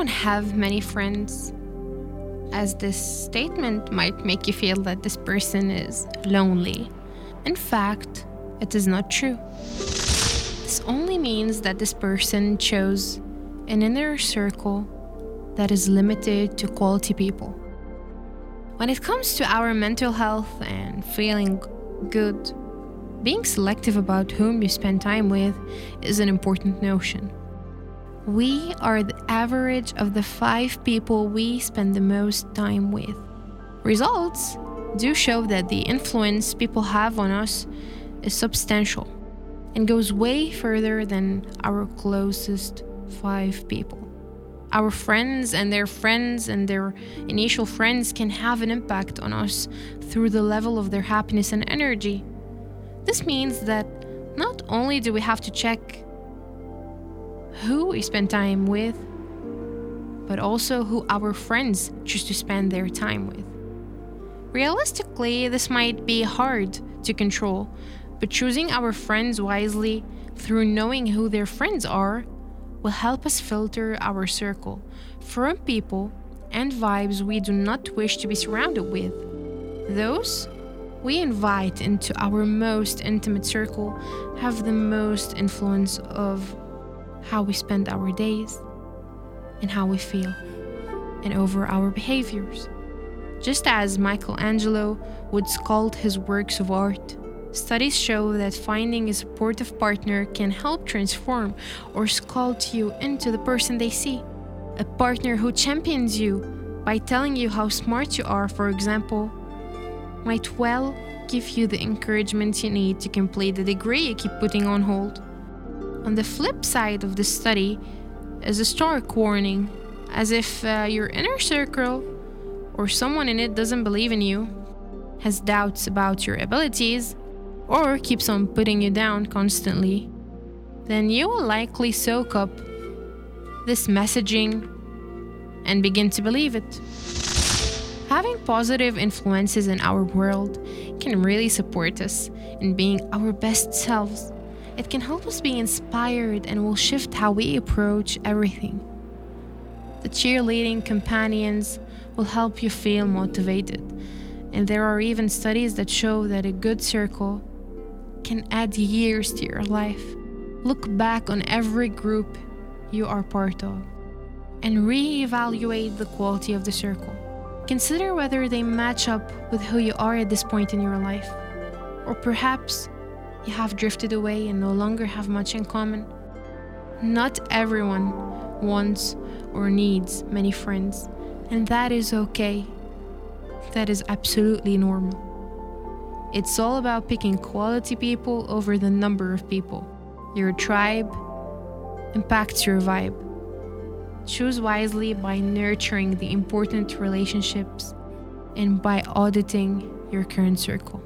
don't have many friends, as this statement might make you feel that this person is lonely. In fact, it is not true. This only means that this person chose an inner circle that is limited to quality people. When it comes to our mental health and feeling good, being selective about whom you spend time with is an important notion. We are the average of the five people we spend the most time with. Results do show that the influence people have on us is substantial and goes way further than our closest five people. Our friends and their friends and their initial friends can have an impact on us through the level of their happiness and energy. This means that not only do we have to check who we spend time with, but also who our friends choose to spend their time with. Realistically, this might be hard to control, but choosing our friends wisely through knowing who their friends are will help us filter our circle from people and vibes we do not wish to be surrounded with. Those we invite into our most intimate circle have the most influence of how we spend our days and how we feel and over our behaviors. Just as Michelangelo would sculpt his works of art, studies show that finding a supportive partner can help transform or sculpt you into the person they see. A partner who champions you by telling you how smart you are, for example, might well give you the encouragement you need to complete the degree you keep putting on hold. On the flip side of this study is a stark warning, as if uh, your inner circle or someone in it doesn't believe in you, has doubts about your abilities, or keeps on putting you down constantly, then you will likely soak up this messaging and begin to believe it. Having positive influences in our world can really support us in being our best selves. It can help us be inspired and will shift how we approach everything. The cheerleading companions will help you feel motivated, and there are even studies that show that a good circle can add years to your life. Look back on every group you are part of and re-evaluate the quality of the circle. Consider whether they match up with who you are at this point in your life. Or perhaps you have drifted away and no longer have much in common. Not everyone wants or needs many friends, and that is okay. That is absolutely normal. It's all about picking quality people over the number of people. Your tribe impacts your vibe. Choose wisely by nurturing the important relationships and by auditing your current circle.